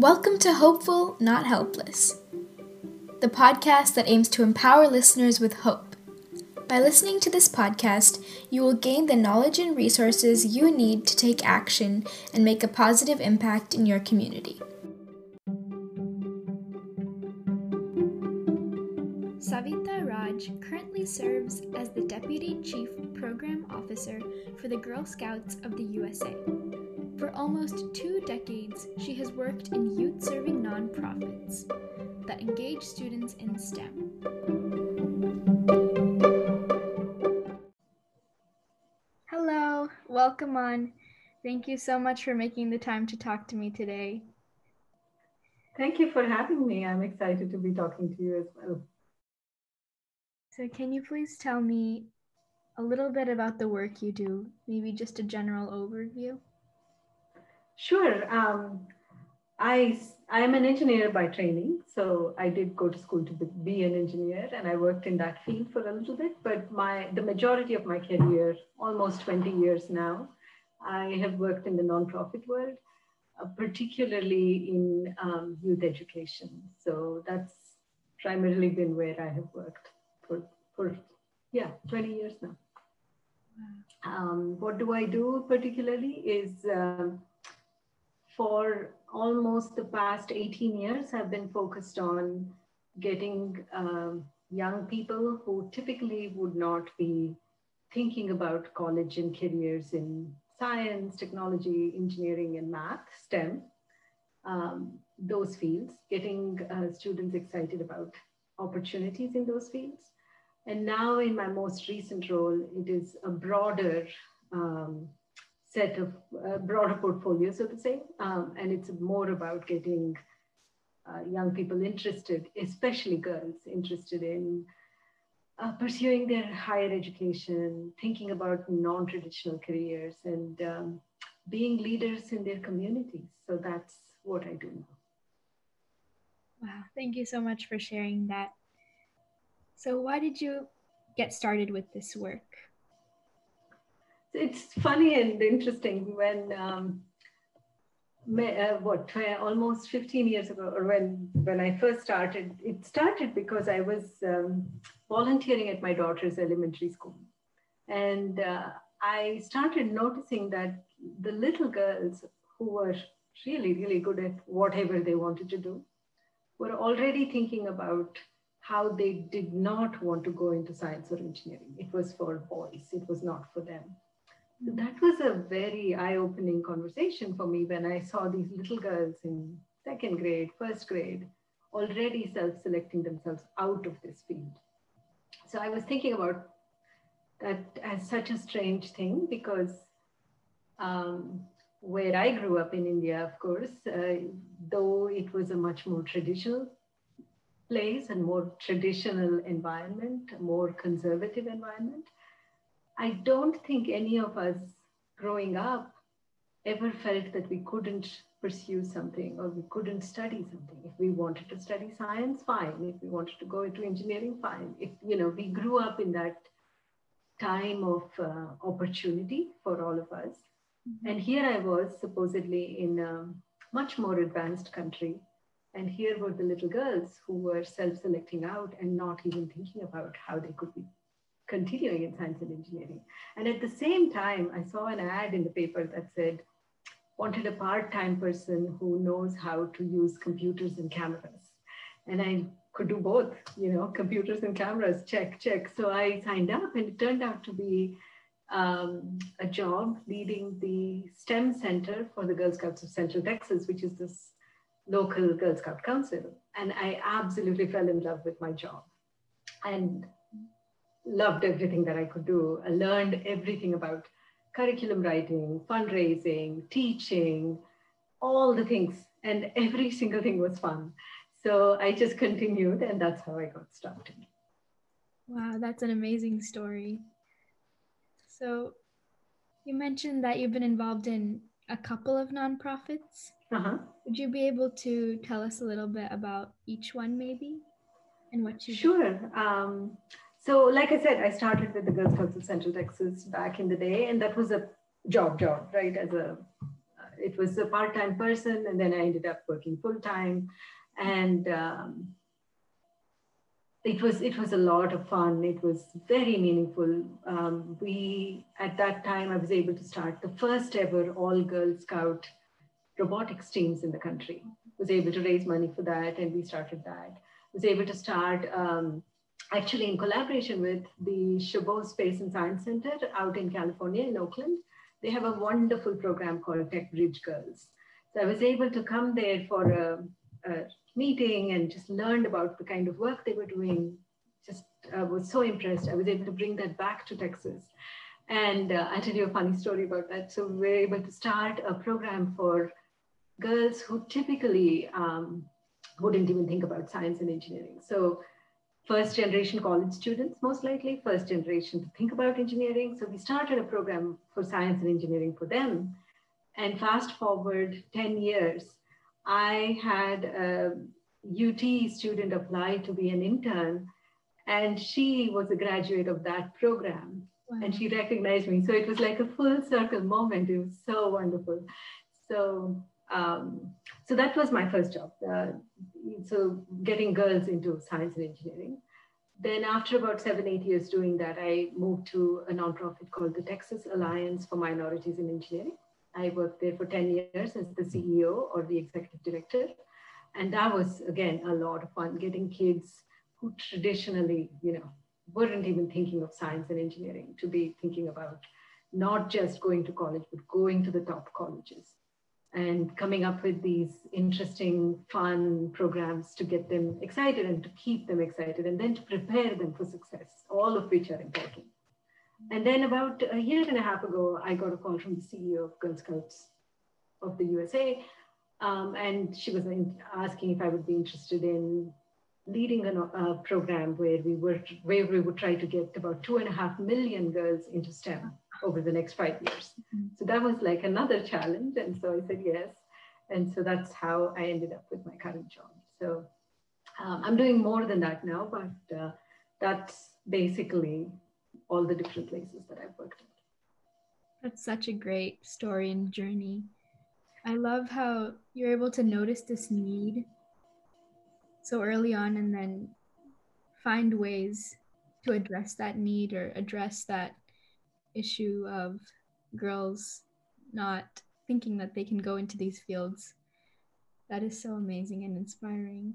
Welcome to Hopeful, Not Helpless, the podcast that aims to empower listeners with hope. By listening to this podcast, you will gain the knowledge and resources you need to take action and make a positive impact in your community. Savita Raj currently serves as the Deputy Chief Program Officer for the Girl Scouts of the USA. For almost two decades, she has worked in youth serving nonprofits that engage students in STEM. Hello, welcome on. Thank you so much for making the time to talk to me today. Thank you for having me. I'm excited to be talking to you as well. So, can you please tell me a little bit about the work you do, maybe just a general overview? Sure. Um, I, I am an engineer by training, so I did go to school to be an engineer, and I worked in that field for a little bit. But my the majority of my career, almost 20 years now, I have worked in the nonprofit world, uh, particularly in um, youth education. So that's primarily been where I have worked for for yeah 20 years now. Um, what do I do particularly is. Um, for almost the past 18 years have been focused on getting um, young people who typically would not be thinking about college and careers in science, technology, engineering, and math, STEM, um, those fields, getting uh, students excited about opportunities in those fields. And now in my most recent role, it is a broader um, set of uh, broader portfolio, so to say. Um, and it's more about getting uh, young people interested, especially girls, interested in uh, pursuing their higher education, thinking about non traditional careers, and um, being leaders in their communities. So that's what I do now. Wow, thank you so much for sharing that. So, why did you get started with this work? It's funny and interesting when um, uh, what almost 15 years ago or when when i first started it started because i was um, volunteering at my daughter's elementary school. And uh, i started noticing that the little girls who were really really good at whatever they wanted to do were already thinking about how they did not want to go into science or engineering. It was for boys. It was not for them that was a very eye-opening conversation for me when I saw these little girls in second grade, first grade, already self-selecting themselves out of this field. So I was thinking about that as such a strange thing because um, where I grew up in India, of course, uh, though it was a much more traditional place and more traditional environment, more conservative environment, I don't think any of us growing up ever felt that we couldn't pursue something or we couldn't study something. If we wanted to study science, fine. If we wanted to go into engineering, fine. If, you know, we grew up in that time of uh, opportunity for all of us. Mm-hmm. And here I was supposedly in a much more advanced country. And here were the little girls who were self selecting out and not even thinking about how they could be continuing in science and engineering. And at the same time, I saw an ad in the paper that said, wanted a part-time person who knows how to use computers and cameras. And I could do both, you know, computers and cameras, check, check. So I signed up and it turned out to be um, a job leading the STEM Center for the Girl Scouts of Central Texas, which is this local Girl Scout council. And I absolutely fell in love with my job. And loved everything that I could do. I learned everything about curriculum writing, fundraising, teaching, all the things. And every single thing was fun. So I just continued, and that's how I got started. Wow, that's an amazing story. So you mentioned that you've been involved in a couple of nonprofits. Uh-huh. Would you be able to tell us a little bit about each one, maybe, and what you? Sure. Um, so, like I said, I started with the Girl Scouts of Central Texas back in the day, and that was a job job, right? As a it was a part-time person, and then I ended up working full-time, and um, it was it was a lot of fun. It was very meaningful. Um, we at that time I was able to start the first ever all Girl Scout robotics teams in the country. Was able to raise money for that, and we started that. Was able to start um, actually in collaboration with the Chabot Space and Science Center out in California in Oakland. They have a wonderful program called Techbridge Girls. So I was able to come there for a, a meeting and just learned about the kind of work they were doing. Just uh, was so impressed. I was able to bring that back to Texas. And uh, I'll tell you a funny story about that. So we were able to start a program for girls who typically um, wouldn't even think about science and engineering. So first generation college students, most likely, first generation to think about engineering. So we started a program for science and engineering for them. And fast forward 10 years, I had a UT student apply to be an intern, and she was a graduate of that program. Wow. And she recognized me. So it was like a full circle moment. It was so wonderful. So, um, so that was my first job. Uh, so getting girls into science and engineering. Then after about seven, eight years doing that, I moved to a nonprofit called the Texas Alliance for Minorities in Engineering. I worked there for 10 years as the CEO or the executive director. And that was, again, a lot of fun getting kids who traditionally, you know, weren't even thinking of science and engineering to be thinking about not just going to college, but going to the top colleges and coming up with these interesting, fun programs to get them excited and to keep them excited and then to prepare them for success, all of which are important. And then about a year and a half ago, I got a call from the CEO of Girl Scouts of the USA. Um, and she was asking if I would be interested in leading a program where we were where we would try to get about two and a half million girls into STEM over the next five years. Mm-hmm. So that was like another challenge, and so I said yes, and so that's how I ended up with my current job. So um, I'm doing more than that now, but uh, that's basically all the different places that I've worked at. That's such a great story and journey. I love how you're able to notice this need so early on and then find ways to address that need or address that issue of girls not thinking that they can go into these fields. That is so amazing and inspiring.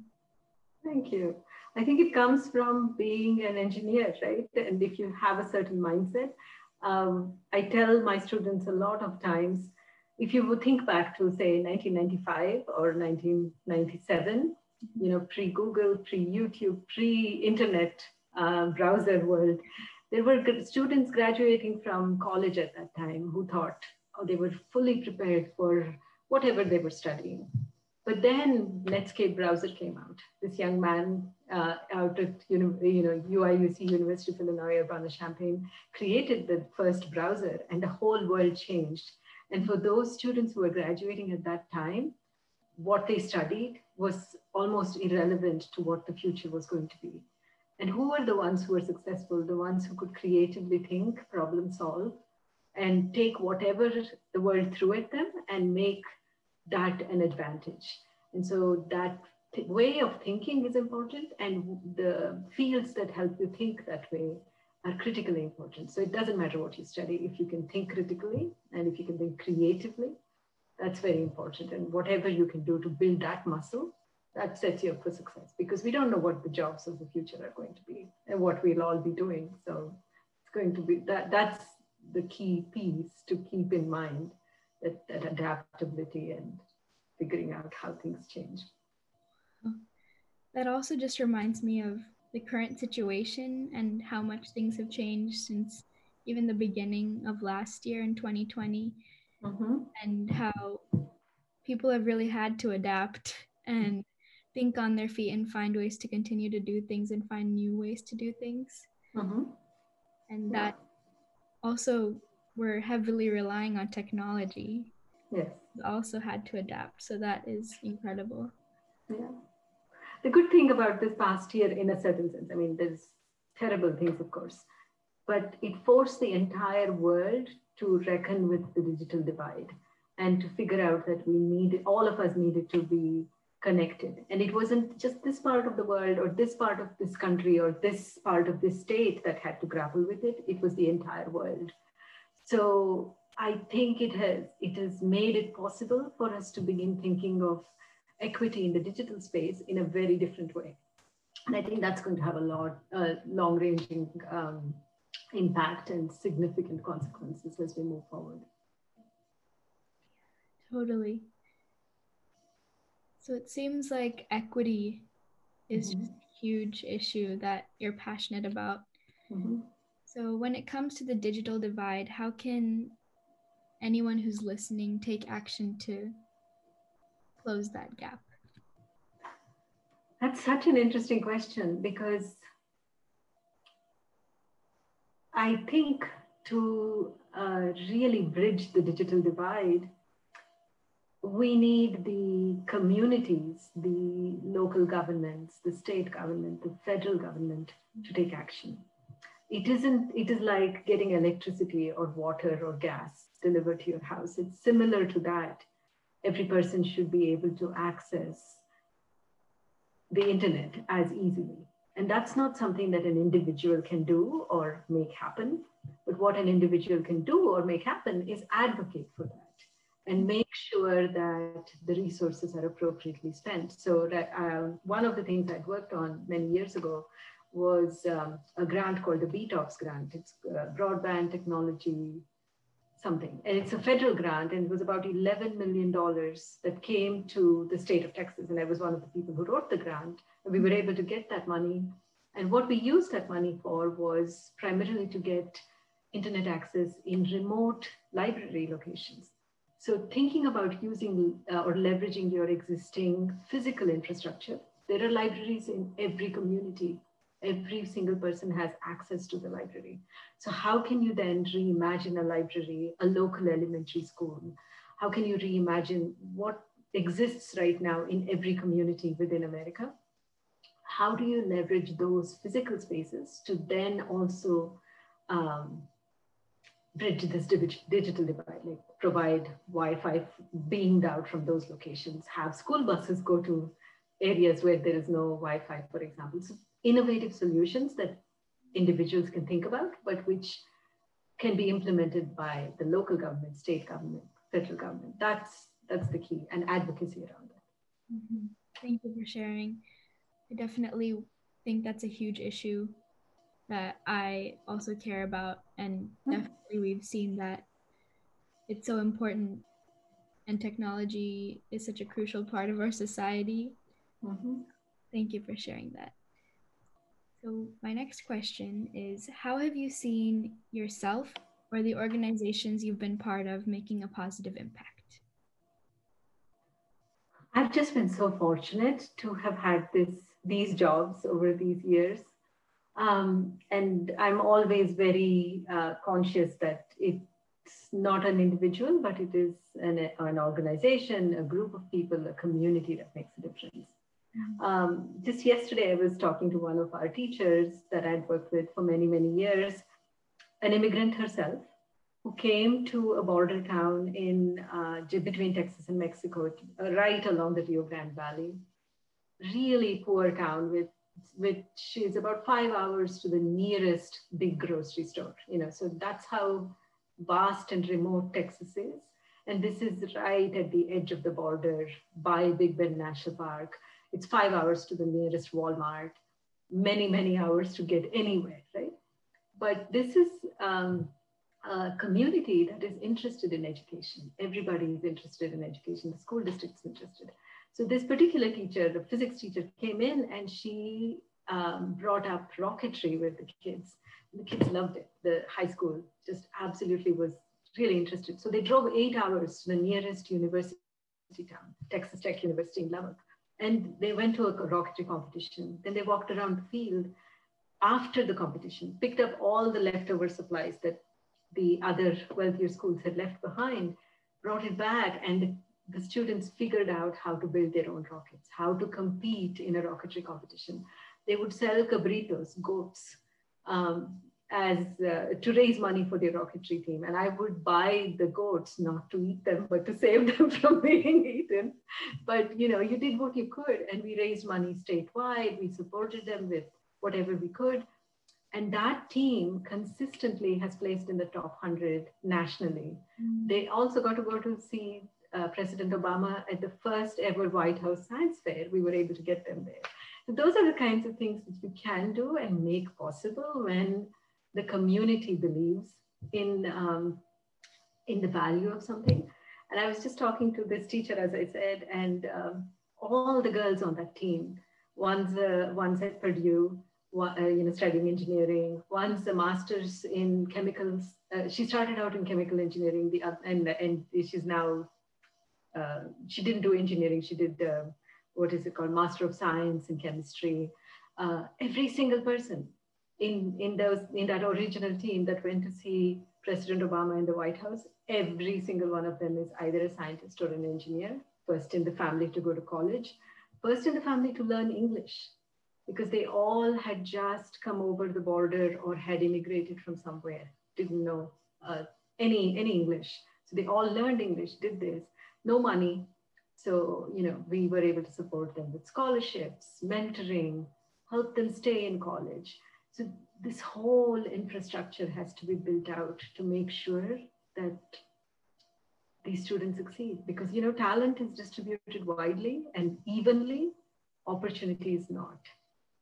Thank you. I think it comes from being an engineer, right? And if you have a certain mindset, um, I tell my students a lot of times, if you would think back to say 1995 or 1997, you know, pre-Google, pre-YouTube, pre-internet uh, browser world, there were students graduating from college at that time who thought oh, they were fully prepared for whatever they were studying. But then Netscape browser came out. This young man uh, out at you know, you know UIUC University of Illinois Urbana-Champaign created the first browser, and the whole world changed. And for those students who were graduating at that time, what they studied was almost irrelevant to what the future was going to be. And who were the ones who were successful? The ones who could creatively think, problem solve, and take whatever the world threw at them and make that an advantage. And so that way of thinking is important, and the fields that help you think that way are critically important. So it doesn't matter what you study, if you can think critically and if you can think creatively, that's very important. And whatever you can do to build that muscle, that sets you up for success because we don't know what the jobs of the future are going to be and what we'll all be doing. So it's going to be that that's the key piece to keep in mind that, that adaptability and figuring out how things change. That also just reminds me of the current situation and how much things have changed since even the beginning of last year in 2020 mm-hmm. and how people have really had to adapt and think on their feet and find ways to continue to do things and find new ways to do things. Mm-hmm. And yeah. that also we're heavily relying on technology. Yes. We also had to adapt. So that is incredible. Yeah. The good thing about this past year, in a certain sense, I mean, there's terrible things, of course, but it forced the entire world to reckon with the digital divide. and to figure out that we needed, all of us needed to be connected. And it wasn't just this part of the world or this part of this country or this part of this state that had to grapple with it. It was the entire world. So I think it has it has made it possible for us to begin thinking of equity in the digital space in a very different way. And I think that's going to have a lot, uh, long-ranging um, impact and significant consequences as we move forward. Totally. So it seems like equity is mm-hmm. just a huge issue that you're passionate about. Mm-hmm. So when it comes to the digital divide, how can anyone who's listening take action to close that gap? That's such an interesting question because I think to uh, really bridge the digital divide, we need the communities, the local governments, the state government, the federal government to take action. It isn't, it is like getting electricity or water or gas delivered to your house. It's similar to that. Every person should be able to access the internet as easily. And that's not something that an individual can do or make happen. But what an individual can do or make happen is advocate for that and make sure that the resources are appropriately spent. So that, uh, one of the things I'd worked on many years ago was um, a grant called the BTOP grant. It's uh, broadband technology something. And it's a federal grant, and it was about $11 million that came to the state of Texas. And I was one of the people who wrote the grant. And we were able to get that money. And what we used that money for was primarily to get internet access in remote library locations. So thinking about using uh, or leveraging your existing physical infrastructure, there are libraries in every community. Every single person has access to the library. So how can you then reimagine a library, a local elementary school? How can you reimagine what exists right now in every community within America? How do you leverage those physical spaces to then also um, bridge this digital divide, like provide Wi-Fi beamed out from those locations, have school buses go to areas where there is no Wi-Fi, for example. So innovative solutions that individuals can think about, but which can be implemented by the local government, state government, federal government. That's that's the key, and advocacy around that. Mm-hmm. Thank you for sharing. I definitely think that's a huge issue that I also care about. And hmm. definitely, we've seen that it's so important, and technology is such a crucial part of our society. Mm-hmm. Thank you for sharing that. So, my next question is How have you seen yourself or the organizations you've been part of making a positive impact? I've just been so fortunate to have had this these jobs over these years. Um, and I'm always very uh, conscious that it's not an individual, but it is an, an organization, a group of people, a community that makes a difference. Um, just yesterday, I was talking to one of our teachers that I'd worked with for many, many years, an immigrant herself, who came to a border town in uh, between Texas and Mexico, right along the Rio Grande Valley. Really poor town with which is about five hours to the nearest big grocery store. You know, so that's how vast and remote Texas is. And this is right at the edge of the border by Big Bend National Park. It's five hours to the nearest Walmart, many, many hours to get anywhere, right? But this is um, a community that is interested in education. Everybody is interested in education. The school district is interested. So this particular teacher, the physics teacher, came in and she um, brought up rocketry with the kids. The kids loved it. The high school just absolutely was really interested. So they drove eight hours to the nearest university town, Texas Tech University in Lubbock. And they went to a rocketry competition. Then they walked around the field after the competition, picked up all the leftover supplies that the other wealthier schools had left behind, brought it back, and the students figured out how to build their own rockets, how to compete in a rocketry competition. They would sell cabritos, goats, um, as uh, to raise money for their rocketry team. And I would buy the goats, not to eat them, but to save them from being eaten. But you know, you did what you could, and we raised money statewide. We supported them with whatever we could. And that team consistently has placed in the top 100 nationally. Mm. They also got to go to see uh, President Obama at the first ever White House Science Fair. We were able to get them there. So those are the kinds of things that we can do and make possible when the community believes in, um, in the value of something. And I was just talking to this teacher, as I said, and um, all the girls on that team, one's, uh, one's at Purdue, one, uh, you know, studying engineering, one's a master's in chemicals. Uh, she started out in chemical engineering, the, and, and she's now, uh, she didn't do engineering, she did, uh, what is it called, Master of Science in Chemistry. Uh, every single person in, in, those, in that original team that went to see President Obama in the White House, every single one of them is either a scientist or an engineer, first in the family to go to college, first in the family to learn English, because they all had just come over the border or had immigrated from somewhere, didn't know uh, any, any English. So they all learned English, did this, no money. So, you know, we were able to support them with scholarships, mentoring, help them stay in college. So this whole infrastructure has to be built out to make sure that these students succeed. Because you know talent is distributed widely and evenly. Opportunity is not.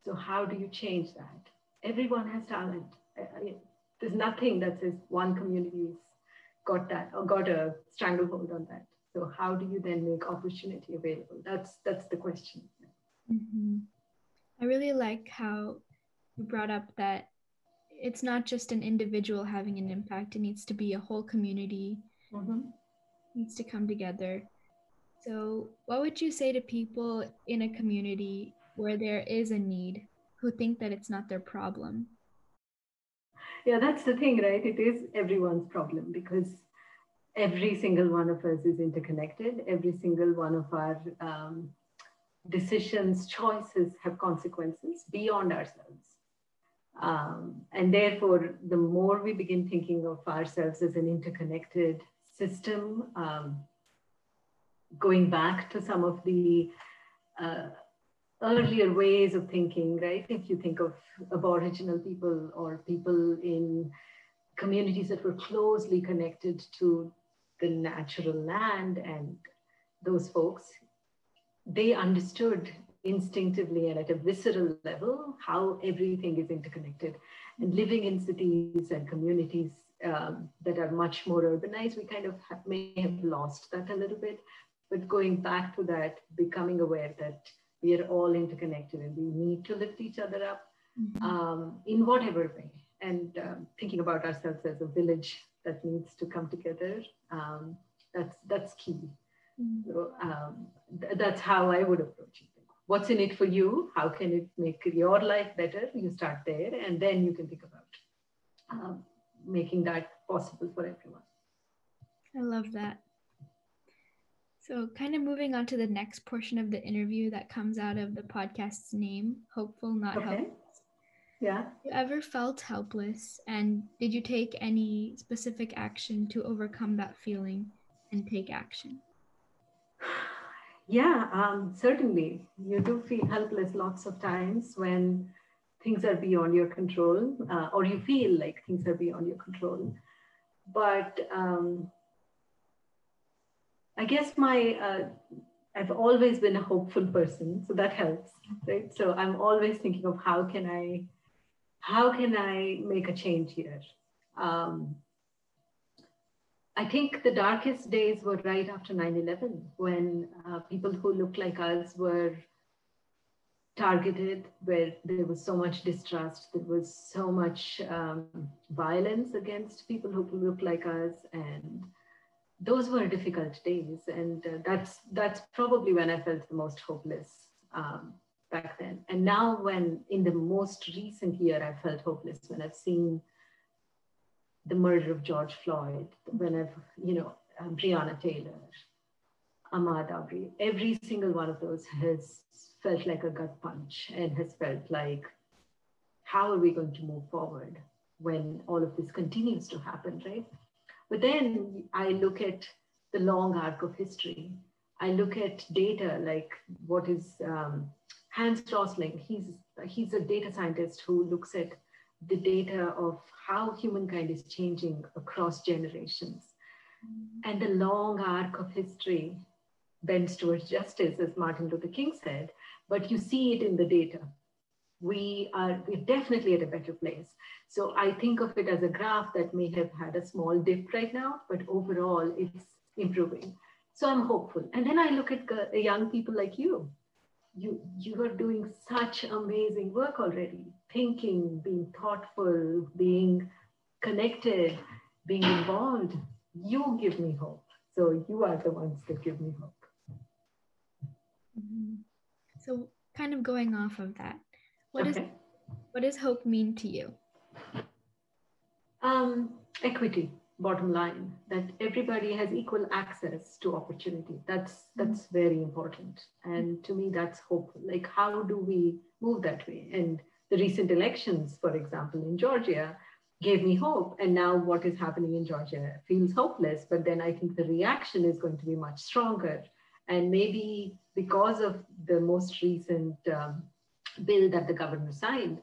So how do you change that? Everyone has talent. There's nothing that says one community's got that or got a stranglehold on that so how do you then make opportunity available? That's that's the question. Mm-hmm. i really like how you brought up that it's not just an individual having an impact. It needs to be a whole community. Mm-hmm. needs to come together. So what would you say to people in a community where there is a need who think that it's not their problem? Yeah that's the thing right? It is everyone's problem because every single one of us is interconnected every single one of our um, decisions choices have consequences beyond ourselves um, and therefore, the more we begin thinking of ourselves as an interconnected system, um, going back to some of the uh, earlier ways of thinking, right? If you think of Aboriginal people or people in communities that were closely connected to the natural land and those folks, they understood instinctively and at a visceral level how everything is interconnected. And living in cities and communities um, that are much more urbanized, we kind of have, may have lost that a little bit. But going back to that, becoming aware that we are all interconnected and we need to lift each other up mm-hmm. um, in whatever way. And um, thinking about ourselves as a village that needs to come together, um, that's, that's key. Mm-hmm. So um, th- that's how I would approach it what's in it for you? How can it make your life better? You start there, and then you can think about um, making that possible for everyone. I love that. So, kind of moving on to the next portion of the interview that comes out of the podcast's name Hopeful, Not okay. Helpless. Yeah. You ever felt helpless? And did you take any specific action to overcome that feeling and take action? Yeah, um, certainly. You do feel helpless lots of times when things are beyond your control, uh, or you feel like things are beyond your control. But um, I guess my uh, I've always been a hopeful person, so that helps, right? So I'm always thinking of how can I, how can I make a change here? Um, I think the darkest days were right after 9 11 when uh, people who looked like us were targeted, where there was so much distrust, there was so much um, violence against people who looked like us. And those were difficult days. And uh, that's, that's probably when I felt the most hopeless um, back then. And now, when in the most recent year, I felt hopeless when I've seen the murder of George Floyd, when I've, you know, um, Breonna Taylor, Ahmaud Arbery, every single one of those has felt like a gut punch and has felt like, how are we going to move forward? when all of this continues to happen, right? But then I look at the long arc of history. I look at data like what is um, Hans Rosling. He's he's a data scientist who looks at the data of how humankind is changing across generations. Mm-hmm. And the long arc of history bends towards justice, as Martin Luther King said, but you see it in the data. We are we're definitely at a better place. So I think of it as a graph that may have had a small dip right now, but overall it's improving. So I'm hopeful. And then I look at young people like you. You, you are doing such amazing work already, thinking, being thoughtful, being connected, being involved. You give me hope. So you are the ones that give me hope. Mm-hmm. So, kind of going off of that, what okay. is what does hope mean to you? Um, equity, bottom line, that everybody has equal access to opportunity. That's that's mm-hmm. very important, and to me, that's hope Like, how do we move that way? And the recent elections, for example, in Georgia, gave me hope. And now what is happening in Georgia feels hopeless. But then I think the reaction is going to be much stronger. And maybe because of the most recent um, bill that the governor signed,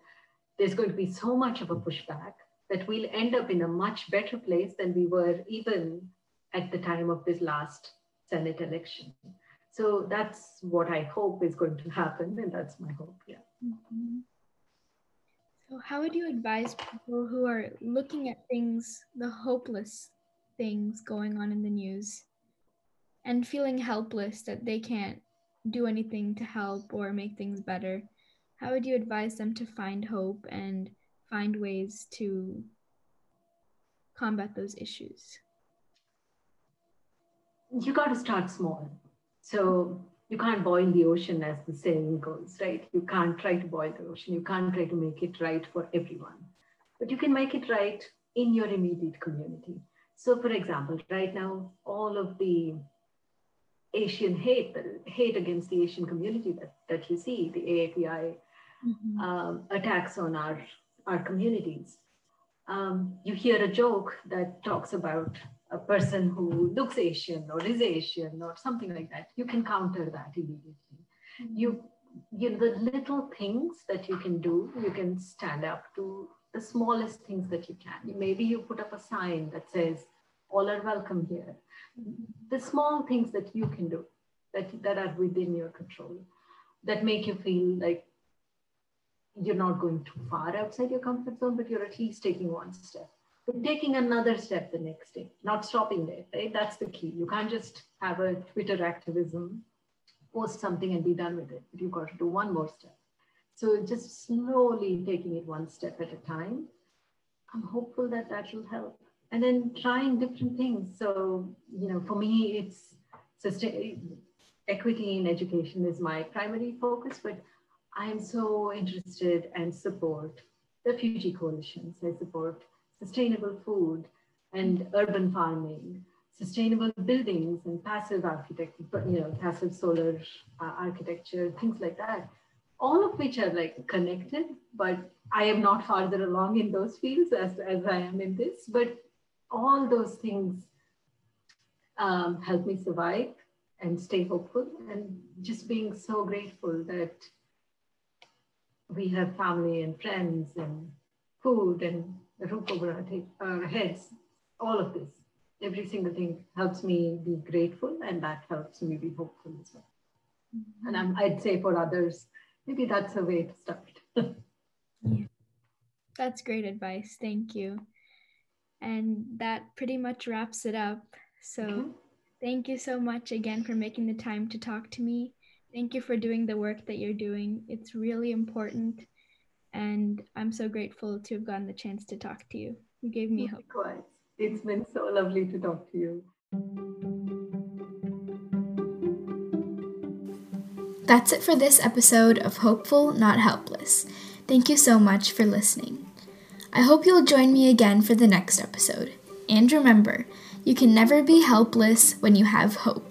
there's going to be so much of a pushback that we'll end up in a much better place than we were even at the time of this last Senate election. So that's what I hope is going to happen, and that's my hope. Yeah. Mm-hmm. So, how would you advise people who are looking at things, the hopeless things going on in the news, and feeling helpless that they can't do anything to help or make things better, how would you advise them to find hope and find ways to combat those issues? You got to start small. So you can't boil the ocean, as the saying goes, right? You can't try to boil the ocean. You can't try to make it right for everyone. But you can make it right in your immediate community. So, for example, right now, all of the Asian hate, hate against the Asian community that, that you see, the AAPI mm-hmm. um, attacks on our, our communities. Um, you hear a joke that talks about a person who looks Asian or is Asian or something like that. You can counter that immediately. Mm-hmm. You, you know, the little things that you can do, you can stand up to the smallest things that you can. Maybe you put up a sign that says, all are welcome here. The small things that you can do that, that are within your control that make you feel like you're not going too far outside your comfort zone, but you're at least taking one step. But taking another step the next day, not stopping there, right? That's the key. You can't just have a Twitter activism, post something and be done with it. But you've got to do one more step. So just slowly taking it one step at a time. I'm hopeful that that will help and then trying different things. So, you know, for me, it's sustain equity in education is my primary focus, but I'm so interested and support refugee coalitions. I support sustainable food and urban farming, sustainable buildings and passive architecture, you know, passive solar uh, architecture, things like that. All of which are like connected, but I am not farther along in those fields as, as I am in this. But all those things um, help me survive and stay hopeful and just being so grateful that we have family and friends and food and a roof over our heads all of this every single thing helps me be grateful and that helps me be hopeful as well mm-hmm. and I'm, i'd say for others maybe that's a way to start yeah. that's great advice thank you and that pretty much wraps it up. So mm-hmm. thank you so much again for making the time to talk to me. Thank you for doing the work that you're doing. It's really important. And I'm so grateful to have gotten the chance to talk to you. You gave me hope. Likewise. It's been so lovely to talk to you. That's it for this episode of Hopeful, Not Helpless. Thank you so much for listening. I hope you'll join me again for the next episode. And remember, you can never be helpless when you have hope.